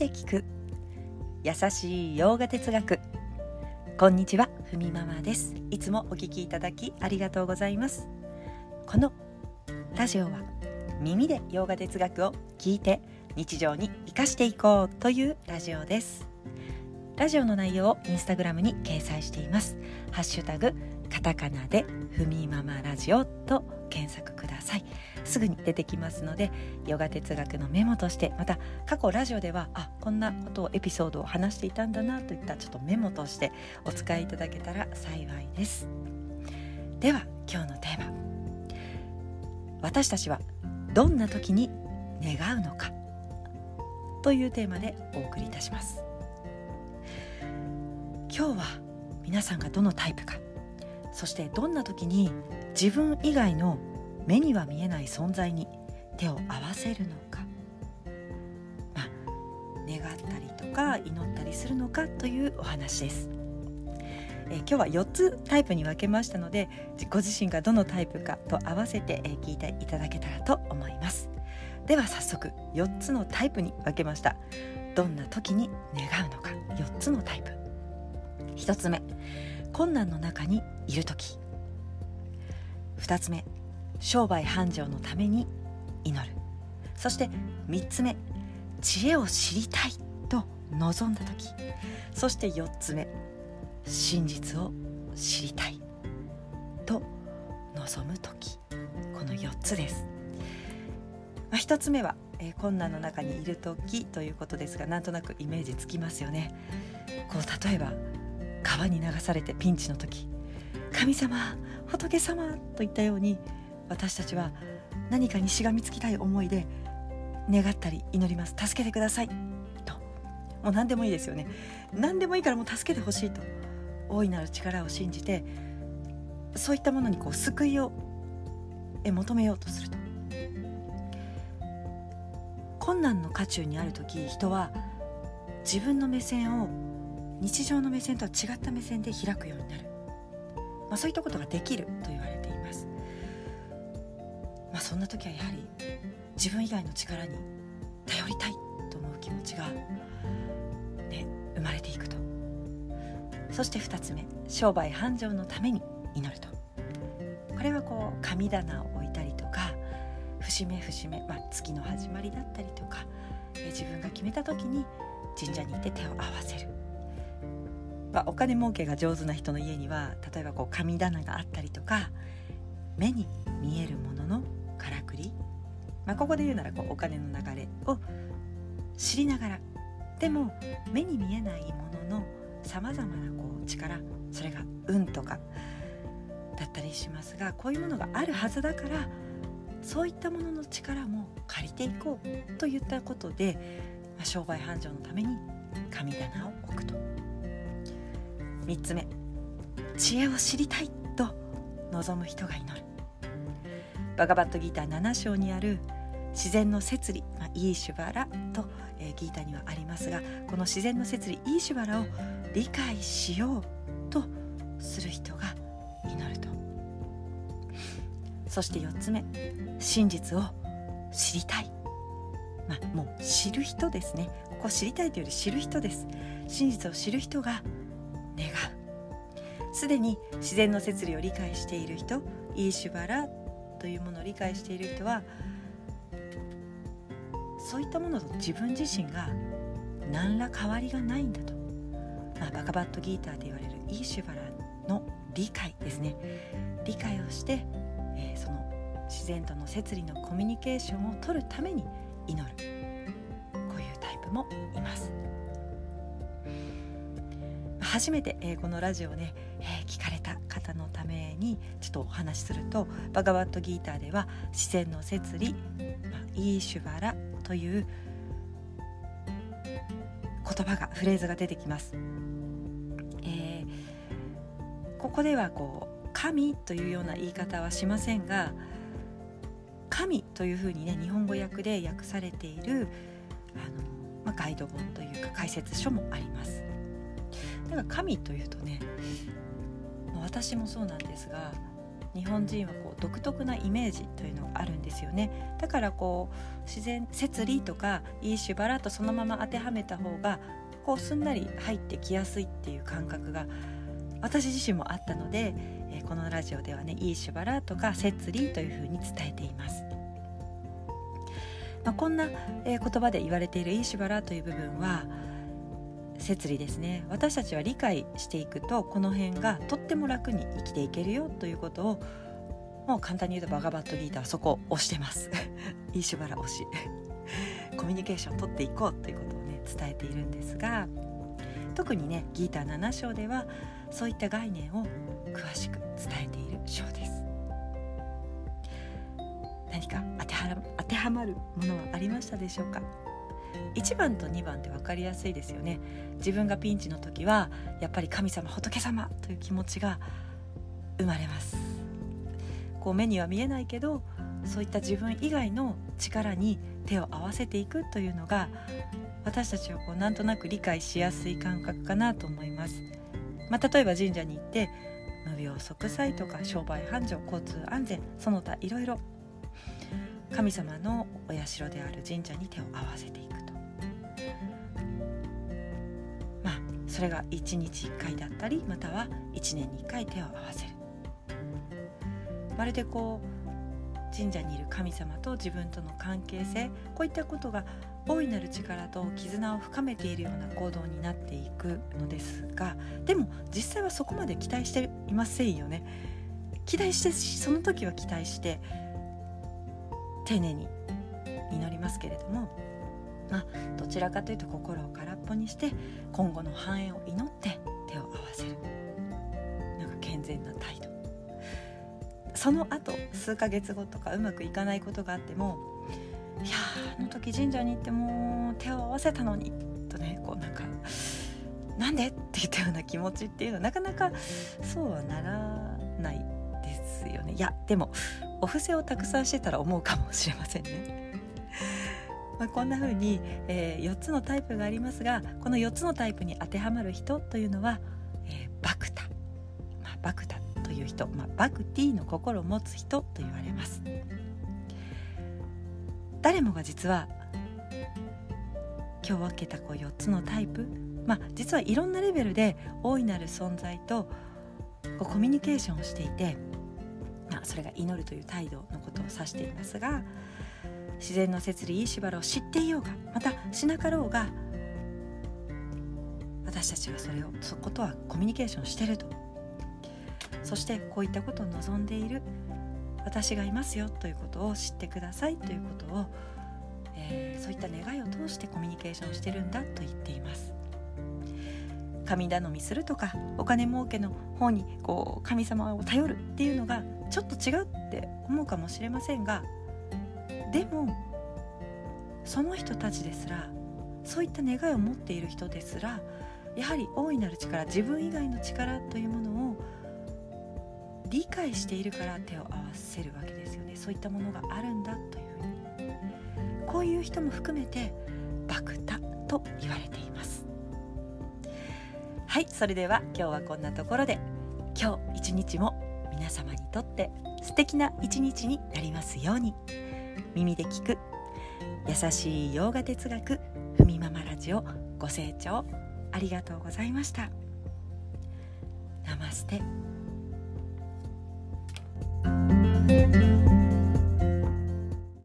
で聞く。優しい洋画哲学。こんにちはふみママです。いつもお聞きいただきありがとうございます。このラジオは耳で洋画哲学を聞いて日常に生かしていこうというラジオです。ラジオの内容をインスタグラムに掲載しています。ハッシュタグカタカナでふみママラジオと検索ください。すぐに出てきますのでヨガ哲学のメモとしてまた過去ラジオではあこんなことをエピソードを話していたんだなといったちょっとメモとしてお使いいただけたら幸いです。では今日のテーマ。私たちはどんな時に願うのか。というテーマでお送りいたします。今日は皆さんがどのタイプか。そしてどんな時に自分以外の目には見えない存在に手を合わせるのか、まあ、願ったりとか祈ったりするのかというお話です。え今日は4つタイプに分けましたのでご自身がどのタイプかと合わせて、え聞いていただけたらと思います。では早速4つのタイプに分けました。どんな時に願うのか。4つのタイプ。1つ目困難の中にいる時。2つ目商売繁盛のために祈る。そして3つ目知恵を知りたいと望んだ時。そして4つ目真実を知りたいと望む時。この4つです、まあ、1つ目は、えー、困難の中にいる時ということですがなんとなくイメージつきますよね。こう例えば川に流されてピンチの時神様仏様といったように私たちは何かにしがみつきたい思いで願ったり祈ります。助けてください。と。もう何でもいいですよね。何でもいいからもう助けてほしいと大いなる力を信じてそういったものにこう救いを求めようとすると。困難の渦中にある時人は自分の目線を日常の目線とは違った目線で開くようになる、まあ、そういったことができると言われています、まあ、そんな時はやはり自分以外の力に頼りたいと思う気持ちが、ね、生まれていくと。そして2つ目商売繁盛のために祈ると。これはこう神棚を置いたりとか節目節目、まあ、月の始まりだったりとか自分が決めた時に神社に行って手を合わせる。まあ、お金儲けが上手な人の家には例えばこう神棚があったりとか目に見えるもののからくり、まあ、ここで言うならこうお金の流れを知りながらでも目に見えないもののさまざまなこう力それが運とかだったりしますがこういうものがあるはずだからそういったものの力も借りていこうといったことで、まあ、商売繁盛のために神棚を置くと。3つ目。知恵を知りたいと望む人が祈る。バガバットギーター7章にある自然の摂理、まあ、イーシュバラと、えー、ギータにはありますがこの自然の摂理イーシュバラを理解しようとする人が祈ると。そして4つ目。真実を知りたい、まあ、もう知る人ですね。ここ知りたいというより知る人です。真実を知る人がすでに自然の摂理を理解している人イーシュバラというものを理解している人はそういったものと自分自身が何ら変わりがないんだと、まあ、バカバットギーターで言われるイーシュバラの理解ですね。理解をして、えー、その自然との摂理のコミュニケーションを取るために祈る。こういうタイプもいます。初めて、えー、このラジオをね、えー、聞かれた方のためにちょっとお話しするとバガバットギーターでは自然の摂理、まあ、イーシュバラという言葉がフレーズが出てきます。えー、ここではこう神というような言い方はしませんが神というふうにね日本語訳で訳されているあの、まあ、ガイド本というか解説書もあります。だから神というとね私もそうなんですが日本人はこう独特なイメージというのがあるんですよねだからこう自然摂理とかいいしばらとそのまま当てはめた方がこうすんなり入ってきやすいっていう感覚が私自身もあったので、えー、このラジオではねいいしばらとか摂理というふうに伝えています。まあ、こんな、えー、言葉で言われているいいしばらという部分は摂理ですね。私たちは理解していくとこの辺がとっても楽に生きていけるよということをもう簡単に言うとバガバットギーターはそこを押してます。いいしばら推し。コミュニケーションを取っていこうということをね伝えているんですが特にねギーター7章ではそういった概念を詳しく伝えている章です。何か当ては当てはまるものはありましたでしょうか？1番と2番って分かりやすいですよね。自分がピンチの時はやっぱり神様仏様という気持ちが生まれます。こう目には見えないけどそういった自分以外の力に手を合わせていくというのが私たちはこうなんとなく理解しやすい感覚かなと思います、まあ、例えば神社に行って無病息災とか商売繁盛交通安全その他いろいろ神様のお社である神社に手を合わせていく。それが1日1回だったりまたは1年に1回手を合わせる。まるでこう神社にいる神様と自分との関係性こういったことが大いなる力と絆を深めているような行動になっていくのですがでも実際はそこまで期待していませんよね。期待してその時は期待して丁寧に祈りますけれども、まあ、どちらかというと心を空っぽにして今後の繁栄を祈って手を合わせる。なんか健全な態度。その後数ヶ月後とかうまくいかないことがあってもいやあの時神社に行っても手を合わせたのにとねこうなんかなんでって言ったような気持ちっていうのはなかなかそうはならないですよね。いやでもお布施をたくさんしてたら思うかもしれませんね。まあ、こんな風に、えー、4つのタイプがありますがこの4つのタイプに当てはまる人というのは、えー、バクタ、まあ、バクタという人、まあ、バクティの心を持つ人と言われます。誰もが実は今日分けたこう4つのタイプ。まあ実はいろんなレベルで大いなる存在とこうコミュニケーションをしていてまあ、それが祈るという態度のことを指していますが自然の摂理いいしばらを知っていようがまたしなかろうが私たちはそれをそことはコミュニケーションしてると。そしてこういったことを望んでいる私がいますよということを知ってくださいということを、えー、そういった願いを通してコミュニケーションしてるんだと言っています。神頼みするとかお金儲けの方にこう神様を頼るっていうのがちょっと違うって思うかもしれませんがでもその人たちですらそういった願いを持っている人ですらやはり大いなる力自分以外の力というものを理解しているから手を合わせるわけですよね。そういったものがあるんだというふうに。こういう人も含めてバクタと言われています。はいそれでは今日はこんなところで今日一日も皆様にとって素敵な一日になりますように。耳で聞く。優しい洋画哲学ふみママラジオご清聴ありがとうございました。ナマステ。